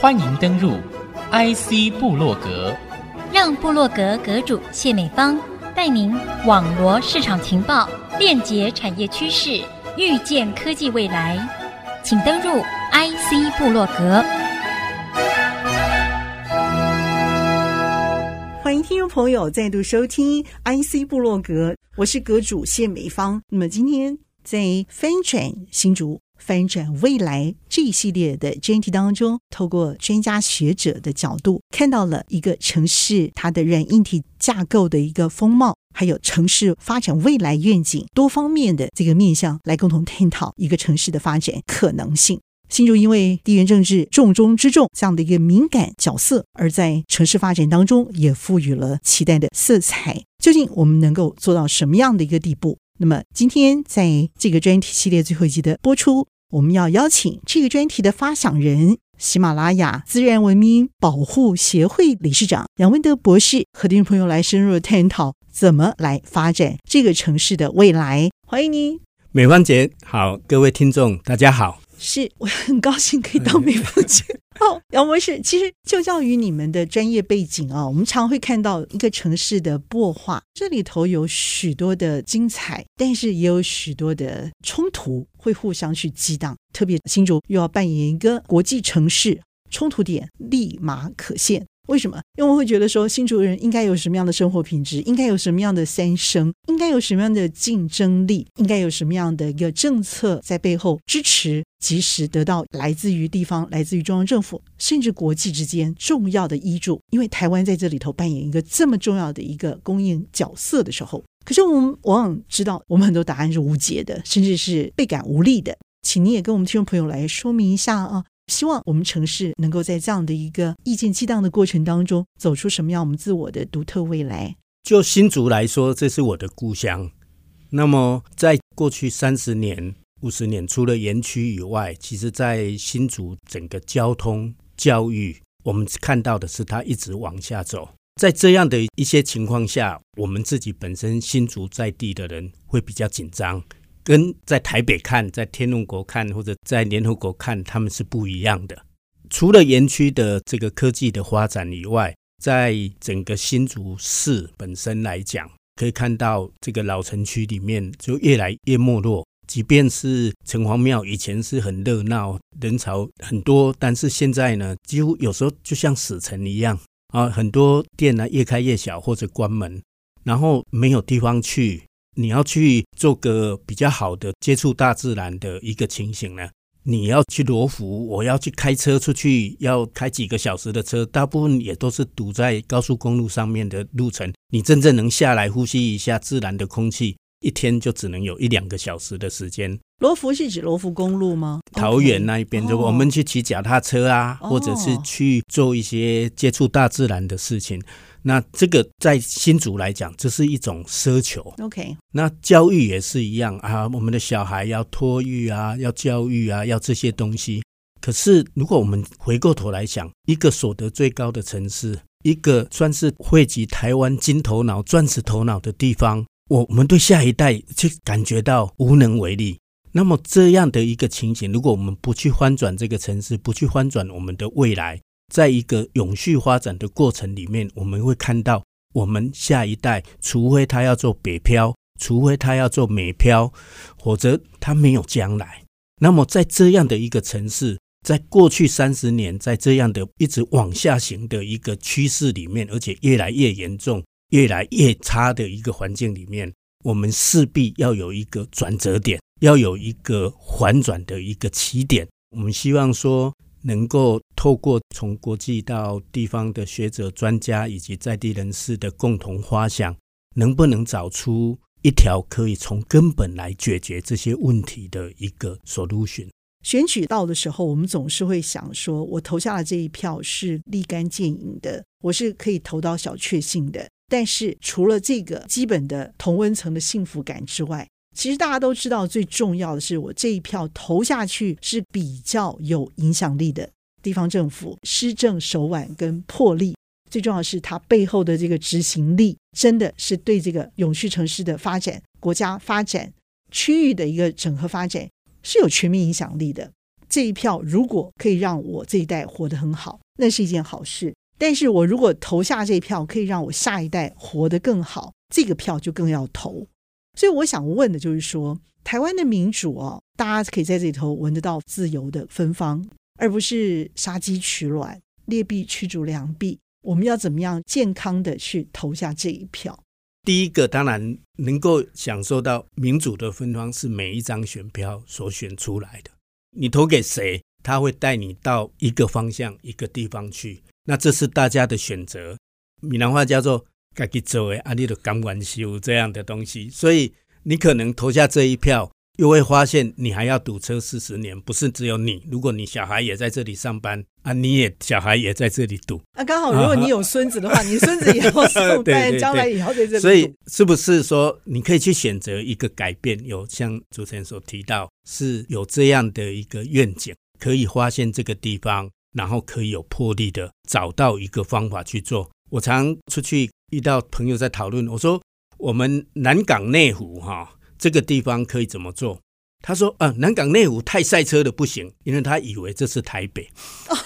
欢迎登入 IC 部落格，让部落格阁主谢美芳带您网罗市场情报，链接产业趋势，预见科技未来。请登入 IC 部落格。欢迎听众朋友再度收听 IC 部落格，我是阁主谢美芳。那么今天在翻转新竹。翻转未来这一系列的专题当中，透过专家学者的角度，看到了一个城市它的软硬体架构的一个风貌，还有城市发展未来愿景多方面的这个面向，来共同探讨一个城市的发展可能性。新竹因为地缘政治重中之重这样的一个敏感角色，而在城市发展当中也赋予了期待的色彩。究竟我们能够做到什么样的一个地步？那么今天在这个专题系列最后一集的播出，我们要邀请这个专题的发想人——喜马拉雅自然文明保护协会理事长杨文德博士，和听众朋友来深入探讨怎么来发展这个城市的未来。欢迎您，美芳姐好，各位听众大家好。是我很高兴可以到美芳姐。哦，杨博士，其实就教于你们的专业背景啊，我们常会看到一个城市的擘画，这里头有许多的精彩，但是也有许多的冲突，会互相去激荡。特别新竹又要扮演一个国际城市，冲突点立马可现。为什么？因为我会觉得说，新竹人应该有什么样的生活品质，应该有什么样的三生，应该有什么样的竞争力，应该有什么样的一个政策在背后支持，及时得到来自于地方、来自于中央政府，甚至国际之间重要的依助。因为台湾在这里头扮演一个这么重要的一个供应角色的时候，可是我们往往知道，我们很多答案是无解的，甚至是倍感无力的。请你也跟我们听众朋友来说明一下啊。希望我们城市能够在这样的一个意见激荡的过程当中，走出什么样我们自我的独特未来。就新竹来说，这是我的故乡。那么，在过去三十年、五十年，除了园区以外，其实在新竹整个交通、教育，我们看到的是它一直往下走。在这样的一些情况下，我们自己本身新竹在地的人会比较紧张。跟在台北看，在天龙国看，或者在联合国看，他们是不一样的。除了园区的这个科技的发展以外，在整个新竹市本身来讲，可以看到这个老城区里面就越来越没落。即便是城隍庙以前是很热闹，人潮很多，但是现在呢，几乎有时候就像死城一样啊，很多店呢越开越小或者关门，然后没有地方去。你要去做个比较好的接触大自然的一个情形呢？你要去罗浮，我要去开车出去，要开几个小时的车，大部分也都是堵在高速公路上面的路程。你真正能下来呼吸一下自然的空气，一天就只能有一两个小时的时间。罗浮是指罗浮公路吗？桃园那一边，就我们去骑脚踏车啊，或者是去做一些接触大自然的事情。那这个在新竹来讲，这是一种奢求。OK，那教育也是一样啊，我们的小孩要托育啊，要教育啊，要这些东西。可是如果我们回过头来想，一个所得最高的城市，一个算是汇集台湾金头脑、钻石头脑的地方，我们对下一代却感觉到无能为力。那么这样的一个情形，如果我们不去翻转这个城市，不去翻转我们的未来。在一个永续发展的过程里面，我们会看到，我们下一代，除非他要做北漂，除非他要做美漂，否则他没有将来。那么，在这样的一个城市，在过去三十年，在这样的一直往下行的一个趋势里面，而且越来越严重、越来越差的一个环境里面，我们势必要有一个转折点，要有一个反转的一个起点。我们希望说。能够透过从国际到地方的学者、专家以及在地人士的共同发想，能不能找出一条可以从根本来解决这些问题的一个 solution？选举到的时候，我们总是会想说，我投下的这一票是立竿见影的，我是可以投到小确幸的。但是除了这个基本的同温层的幸福感之外，其实大家都知道，最重要的是我这一票投下去是比较有影响力的地方政府施政手腕跟魄力。最重要的是它背后的这个执行力，真的是对这个永续城市的发展、国家发展、区域的一个整合发展是有全面影响力的。这一票如果可以让我这一代活得很好，那是一件好事。但是我如果投下这一票，可以让我下一代活得更好，这个票就更要投。所以我想问的就是说，台湾的民主哦，大家可以在这里头闻得到自由的芬芳，而不是杀鸡取卵、劣币驱逐良币。我们要怎么样健康的去投下这一票？第一个当然能够享受到民主的芬芳，是每一张选票所选出来的。你投给谁，他会带你到一个方向、一个地方去。那这是大家的选择，闽南话叫做“自己做的”，啊，你的感官修这样的东西。所以你可能投下这一票，又会发现你还要堵车四十年。不是只有你，如果你小孩也在这里上班啊，你也小孩也在这里堵。啊，刚好如果你有孙子的话，啊、你孙子也要 上班将来也要在这里。所以是不是说你可以去选择一个改变？有像主持人所提到，是有这样的一个愿景，可以发现这个地方。然后可以有魄力的找到一个方法去做。我常出去遇到朋友在讨论，我说我们南港内湖哈这个地方可以怎么做？他说啊，南港内湖太赛车的不行，因为他以为这是台北 啊，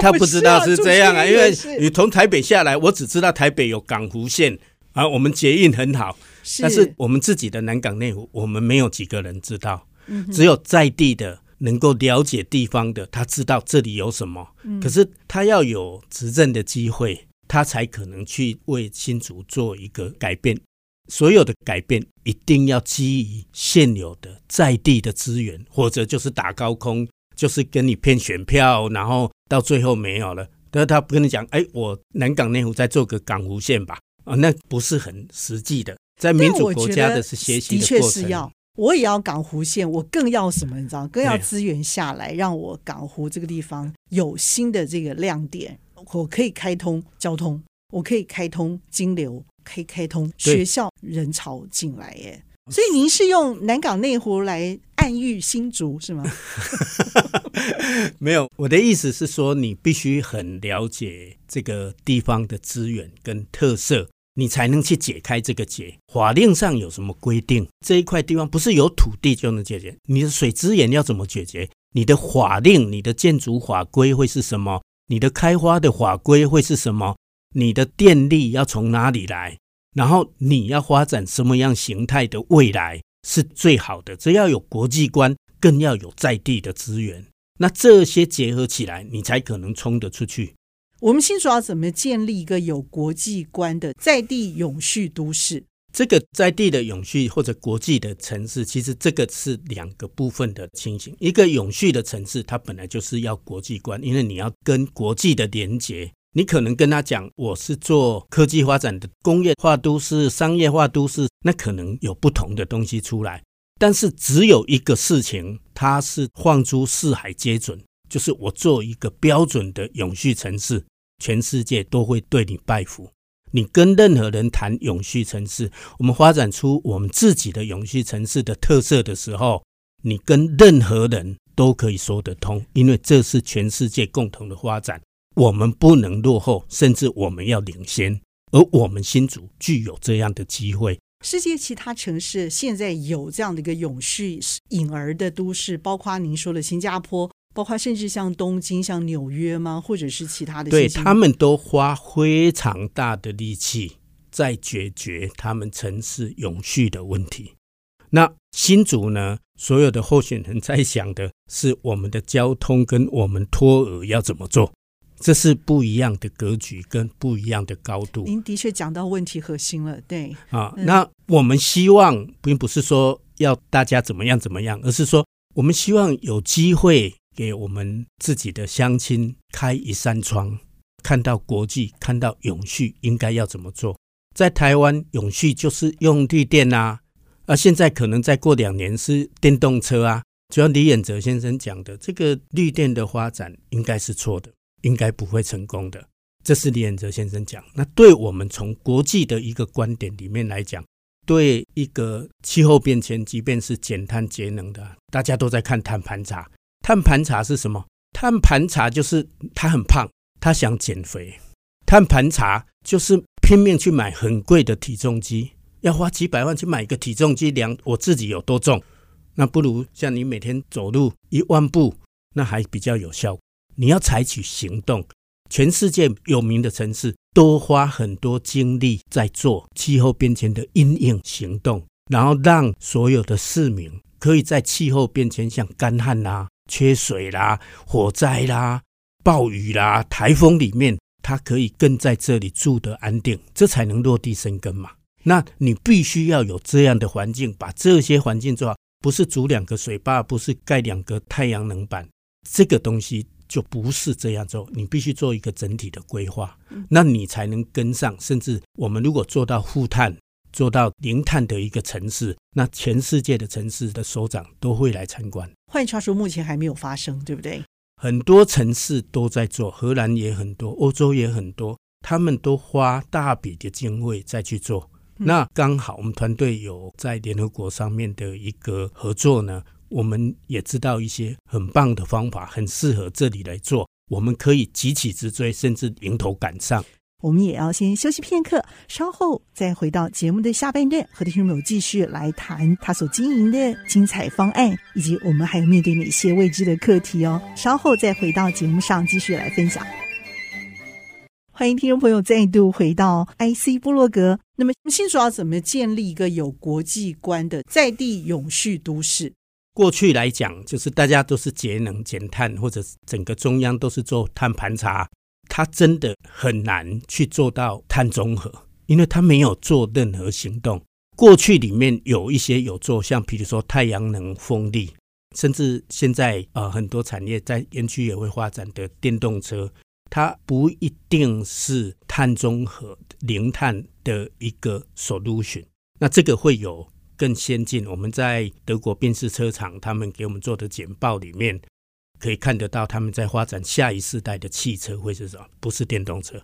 他不知道是这样啊，因为你从台北下来，我只知道台北有港湖线啊，我们捷运很好，是但是我们自己的南港内湖，我们没有几个人知道，只有在地的。能够了解地方的，他知道这里有什么。嗯、可是他要有执政的机会，他才可能去为新竹做一个改变。所有的改变一定要基于现有的在地的资源，或者就是打高空，就是跟你骗选票，然后到最后没有了。但是他不跟你讲，哎，我南港内湖再做个港湖线吧，啊，那不是很实际的。在民主国家的是学习的过程。我也要港湖线，我更要什么？你知道，更要资源下来，让我港湖这个地方有新的这个亮点，我可以开通交通，我可以开通金流，可以开通学校人潮进来耶。所以您是用南港内湖来暗喻新竹是吗？没有，我的意思是说，你必须很了解这个地方的资源跟特色。你才能去解开这个结。法令上有什么规定？这一块地方不是有土地就能解决。你的水资源要怎么解决？你的法令、你的建筑法规会是什么？你的开发的法规会是什么？你的电力要从哪里来？然后你要发展什么样形态的未来是最好的？这要有国际观，更要有在地的资源。那这些结合起来，你才可能冲得出去。我们新竹要怎么建立一个有国际观的在地永续都市？这个在地的永续或者国际的城市，其实这个是两个部分的情形。一个永续的城市，它本来就是要国际观，因为你要跟国际的连接。你可能跟他讲，我是做科技发展的工业化都市、商业化都市，那可能有不同的东西出来。但是只有一个事情，它是放诸四海皆准。就是我做一个标准的永续城市，全世界都会对你拜服。你跟任何人谈永续城市，我们发展出我们自己的永续城市的特色的时候，你跟任何人都可以说得通，因为这是全世界共同的发展。我们不能落后，甚至我们要领先。而我们新竹具有这样的机会。世界其他城市现在有这样的一个永续隐儿的都市，包括您说的新加坡。包括甚至像东京、像纽约吗？或者是其他的？对，他们都花非常大的力气在解决他们城市永续的问题。那新竹呢？所有的候选人在想的是我们的交通跟我们托儿要怎么做？这是不一样的格局跟不一样的高度。您的确讲到问题核心了，对啊。那我们希望并不是说要大家怎么样怎么样，而是说我们希望有机会。给我们自己的乡亲开一扇窗，看到国际，看到永续应该要怎么做。在台湾，永续就是用绿电啊，而现在可能再过两年是电动车啊。主要李远哲先生讲的，这个绿电的发展应该是错的，应该不会成功的。这是李远哲先生讲。那对我们从国际的一个观点里面来讲，对一个气候变迁，即便是减碳节能的，大家都在看碳盘查。碳盘查是什么？碳盘查就是他很胖，他想减肥。碳盘查就是拼命去买很贵的体重机，要花几百万去买一个体重机量我自己有多重。那不如像你每天走路一万步，那还比较有效果。你要采取行动，全世界有名的城市都花很多精力在做气候变迁的阴影行动，然后让所有的市民可以在气候变迁像干旱啦、缺水啦、火灾啦、暴雨啦、台风里面，他可以更在这里住得安定，这才能落地生根嘛。那你必须要有这样的环境，把这些环境做好。不是筑两个水坝，不是盖两个太阳能板，这个东西就不是这样做。你必须做一个整体的规划，那你才能跟上。甚至我们如果做到负碳、做到零碳的一个城市，那全世界的城市的首长都会来参观。换句话说，目前还没有发生，对不对？很多城市都在做，荷兰也很多，欧洲也很多，他们都花大笔的经费再去做。那刚好，我们团队有在联合国上面的一个合作呢，我们也知道一些很棒的方法，很适合这里来做。我们可以急起直追，甚至迎头赶上。我们也要先休息片刻，稍后再回到节目的下半段，和听众朋友继续来谈他所经营的精彩方案，以及我们还有面对哪些未知的课题哦。稍后再回到节目上继续来分享。欢迎听众朋友再度回到 IC 部落格。那么，新竹要怎么建立一个有国际观的在地永续都市？过去来讲，就是大家都是节能减碳，或者整个中央都是做碳盘查，它真的很难去做到碳中和，因为它没有做任何行动。过去里面有一些有做，像比如说太阳能、风力，甚至现在呃很多产业在园区也会发展的电动车。它不一定是碳中和、零碳的一个 solution，那这个会有更先进。我们在德国宾士车厂，他们给我们做的简报里面可以看得到，他们在发展下一世代的汽车会是什么？不是电动车。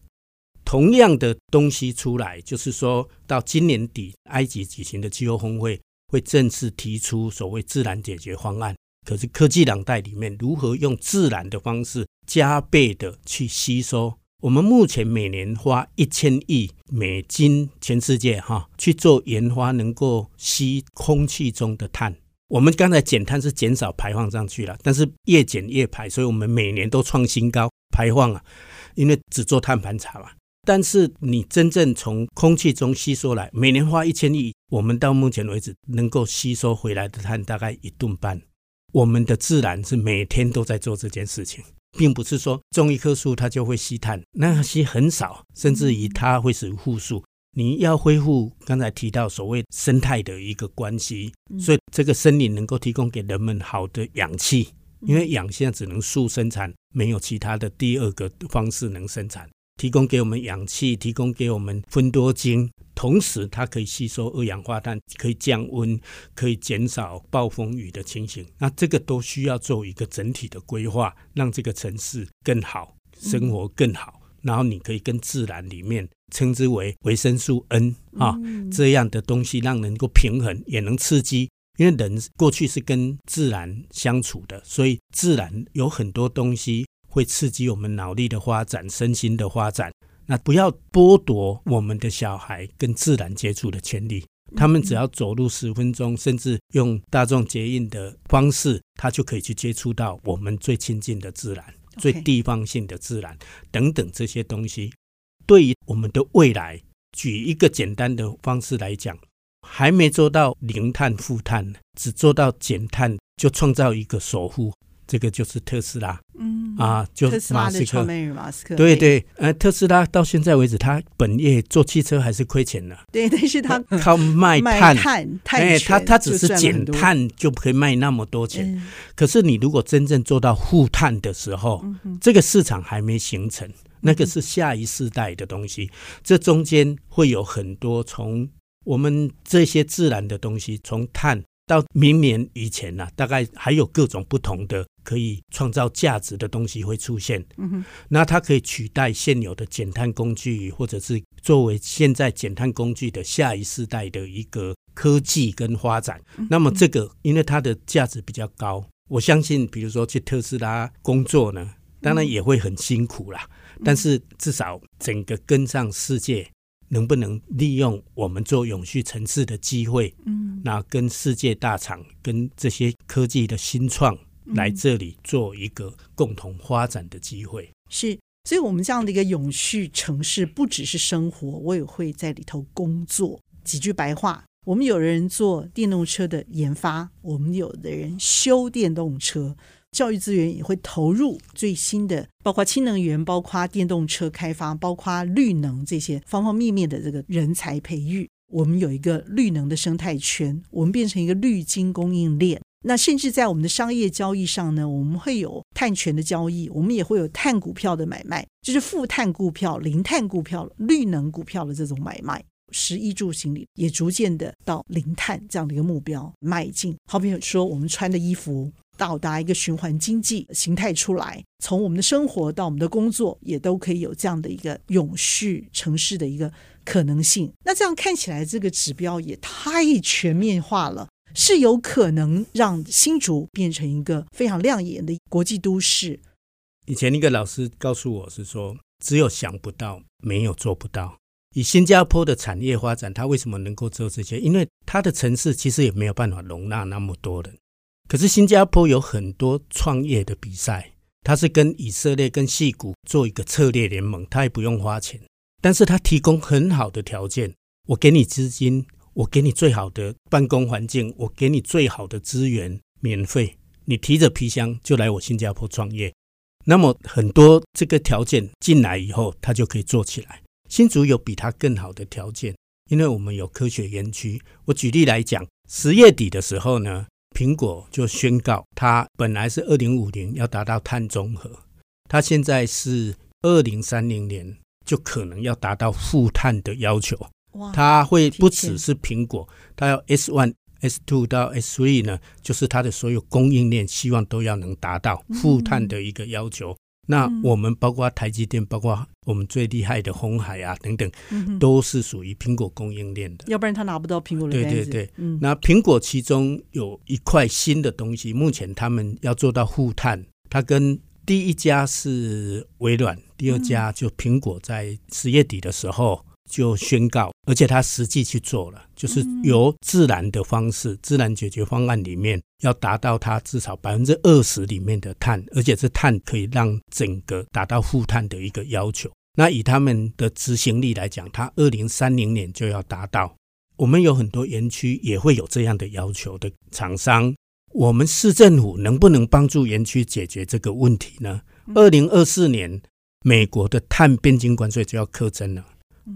同样的东西出来，就是说到今年底，埃及举行的气候峰会会正式提出所谓自然解决方案。可是科技两代里面，如何用自然的方式加倍的去吸收？我们目前每年花一千亿美金，全世界哈去做研发，能够吸空气中的碳。我们刚才减碳是减少排放上去了，但是越减越排，所以我们每年都创新高排放啊，因为只做碳盘查嘛。但是你真正从空气中吸收来，每年花一千亿，我们到目前为止能够吸收回来的碳大概一吨半。我们的自然是每天都在做这件事情，并不是说种一棵树它就会吸碳，那些很少，甚至于它会是负数。你要恢复刚才提到所谓生态的一个关系，所以这个森林能够提供给人们好的氧气，因为氧现在只能树生产，没有其他的第二个方式能生产。提供给我们氧气，提供给我们芬多精，同时它可以吸收二氧化碳，可以降温，可以减少暴风雨的情形。那这个都需要做一个整体的规划，让这个城市更好，生活更好。然后你可以跟自然里面称之为维生素 N 啊这样的东西，让人能够平衡，也能刺激。因为人过去是跟自然相处的，所以自然有很多东西。会刺激我们脑力的发展、身心的发展。那不要剥夺我们的小孩跟自然接触的权利。他们只要走路十分钟，甚至用大众捷运的方式，他就可以去接触到我们最亲近的自然、最地方性的自然等等这些东西。对于我们的未来，举一个简单的方式来讲，还没做到零碳负碳，只做到减碳，就创造一个首富。这个就是特斯拉，嗯啊，就马斯克，特斯拉的创办人马斯克，对对，呃，特斯拉到现在为止，他本业做汽车还是亏钱的，对，但是他靠卖碳，碳，哎，他他只是减碳就可以卖那么多钱。可是你如果真正做到负碳的时候，这个市场还没形成，那个是下一世代的东西，这中间会有很多从我们这些自然的东西，从碳。到明年以前呢、啊，大概还有各种不同的可以创造价值的东西会出现。嗯哼，那它可以取代现有的减碳工具，或者是作为现在减碳工具的下一世代的一个科技跟发展。那么这个因为它的价值比较高，我相信，比如说去特斯拉工作呢，当然也会很辛苦啦，但是至少整个跟上世界。能不能利用我们做永续城市的机会？嗯，那跟世界大厂、跟这些科技的新创来这里做一个共同发展的机会。是，所以我们这样的一个永续城市，不只是生活，我也会在里头工作。几句白话，我们有人做电动车的研发，我们有的人修电动车，教育资源也会投入最新的，包括氢能源，包括电动车开发，包括绿能这些方方面面的这个人才培育。我们有一个绿能的生态圈，我们变成一个绿金供应链。那甚至在我们的商业交易上呢，我们会有碳权的交易，我们也会有碳股票的买卖，就是负碳股票、零碳股票、绿能股票的这种买卖。食衣住行里也逐渐的到零碳这样的一个目标迈进。好比说，我们穿的衣服到达一个循环经济形态出来，从我们的生活到我们的工作，也都可以有这样的一个永续城市的一个可能性。那这样看起来，这个指标也太全面化了，是有可能让新竹变成一个非常亮眼的国际都市。以前一个老师告诉我是说，只有想不到，没有做不到。以新加坡的产业发展，它为什么能够做这些？因为它的城市其实也没有办法容纳那么多人。可是新加坡有很多创业的比赛，它是跟以色列、跟矽谷做一个策略联盟，它也不用花钱，但是它提供很好的条件，我给你资金，我给你最好的办公环境，我给你最好的资源，免费，你提着皮箱就来我新加坡创业。那么很多这个条件进来以后，它就可以做起来。新竹有比它更好的条件，因为我们有科学园区。我举例来讲，十月底的时候呢，苹果就宣告，它本来是二零五零要达到碳中和，它现在是二零三零年就可能要达到负碳的要求。哇！它会不只是苹果，它要 S one、S two 到 S three 呢，就是它的所有供应链，希望都要能达到负碳的一个要求。嗯那我们包括台积电，包括我们最厉害的红海啊等等，都是属于苹果供应链的。要不然它拿不到苹果的。对对对，那苹果其中有一块新的东西，目前他们要做到负碳，它跟第一家是微软，第二家就苹果，在十月底的时候。就宣告，而且他实际去做了，就是由自然的方式，自然解决方案里面要达到它至少百分之二十里面的碳，而且这碳可以让整个达到负碳的一个要求。那以他们的执行力来讲，他二零三零年就要达到。我们有很多园区也会有这样的要求的厂商，我们市政府能不能帮助园区解决这个问题呢？二零二四年，美国的碳边境关税就要课征了。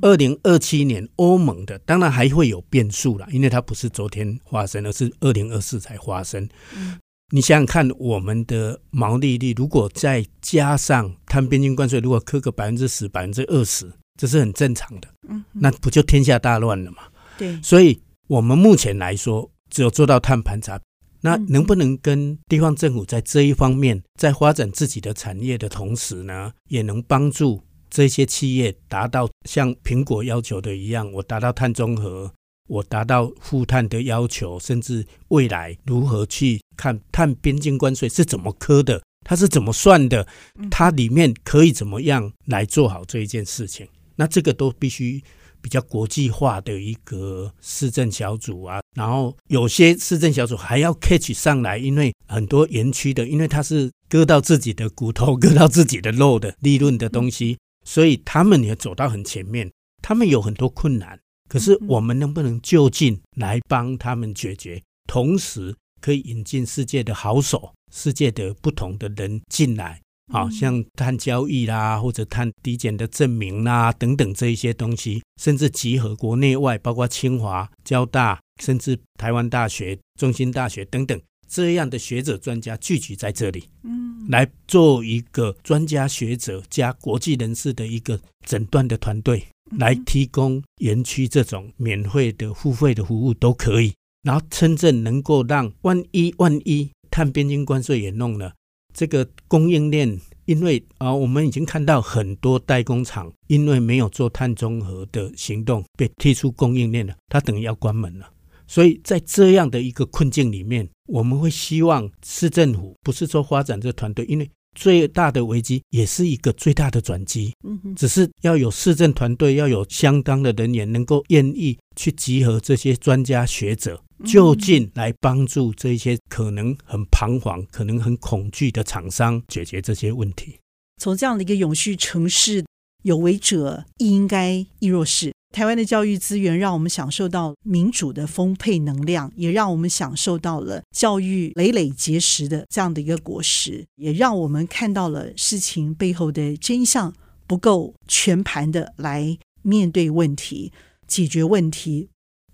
二零二七年，欧盟的当然还会有变数了，因为它不是昨天发生，而是二零二四才发生。嗯，你想想看，我们的毛利率如果再加上碳边境关税，如果扣个百分之十、百分之二十，这是很正常的。嗯，那不就天下大乱了吗？对，所以我们目前来说，只有做到碳盘查，那能不能跟地方政府在这一方面，在发展自己的产业的同时呢，也能帮助？这些企业达到像苹果要求的一样，我达到碳中和，我达到负碳的要求，甚至未来如何去看碳边境关税是怎么科的，它是怎么算的，它里面可以怎么样来做好这一件事情？那这个都必须比较国际化的一个市政小组啊，然后有些市政小组还要 catch 上来，因为很多园区的，因为它是割到自己的骨头、割到自己的肉的利润的东西。所以他们也走到很前面，他们有很多困难，可是我们能不能就近来帮他们解决？同时可以引进世界的好手，世界的不同的人进来，好像碳交易啦，或者碳抵减的证明啦等等这一些东西，甚至集合国内外，包括清华、交大，甚至台湾大学、中兴大学等等这样的学者专家聚集在这里。嗯来做一个专家学者加国际人士的一个诊断的团队，来提供园区这种免费的付费的服务都可以。然后真正能够让万一万一碳边境关税也弄了，这个供应链，因为啊，我们已经看到很多代工厂因为没有做碳中和的行动被踢出供应链了，它等于要关门了。所以在这样的一个困境里面，我们会希望市政府不是说发展这个团队，因为最大的危机也是一个最大的转机。嗯哼，只是要有市政团队，要有相当的人员能够愿意去集合这些专家学者，就近来帮助这些可能很彷徨、可能很恐惧的厂商解决这些问题。从这样的一个永续城市，有为者亦应该亦若是。台湾的教育资源让我们享受到民主的丰沛能量，也让我们享受到了教育累累结实的这样的一个果实，也让我们看到了事情背后的真相，不够全盘的来面对问题、解决问题。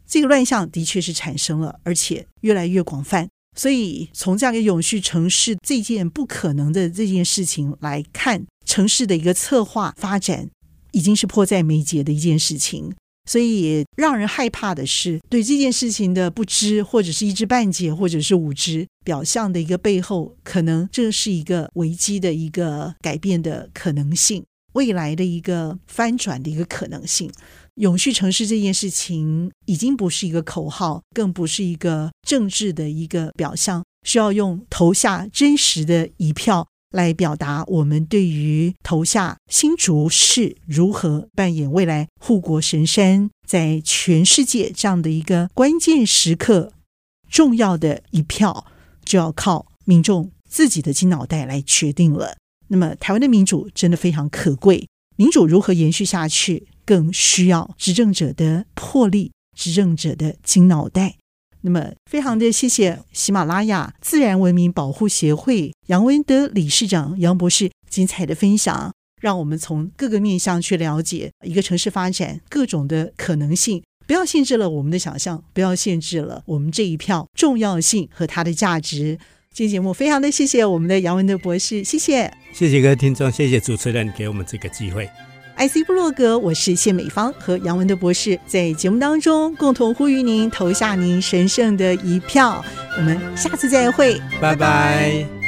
这个乱象的确是产生了，而且越来越广泛。所以，从这样一个永续城市这件不可能的这件事情来看，城市的一个策划发展。已经是迫在眉睫的一件事情，所以让人害怕的是对这件事情的不知，或者是一知半解，或者是无知，表象的一个背后，可能这是一个危机的一个改变的可能性，未来的一个翻转的一个可能性。永续城市这件事情已经不是一个口号，更不是一个政治的一个表象，需要用投下真实的一票。来表达我们对于投下新竹市如何扮演未来护国神山，在全世界这样的一个关键时刻，重要的一票就要靠民众自己的金脑袋来决定了。那么，台湾的民主真的非常可贵，民主如何延续下去，更需要执政者的魄力，执政者的金脑袋。那么，非常的谢谢喜马拉雅自然文明保护协会杨文德理事长杨博士精彩的分享，让我们从各个面向去了解一个城市发展各种的可能性，不要限制了我们的想象，不要限制了我们这一票重要性和它的价值。今天节目非常的谢谢我们的杨文德博士，谢谢，谢谢各位听众，谢谢主持人给我们这个机会。IC 布洛格，我是谢美芳和杨文德博士，在节目当中共同呼吁您投下您神圣的一票。我们下次再会，拜拜。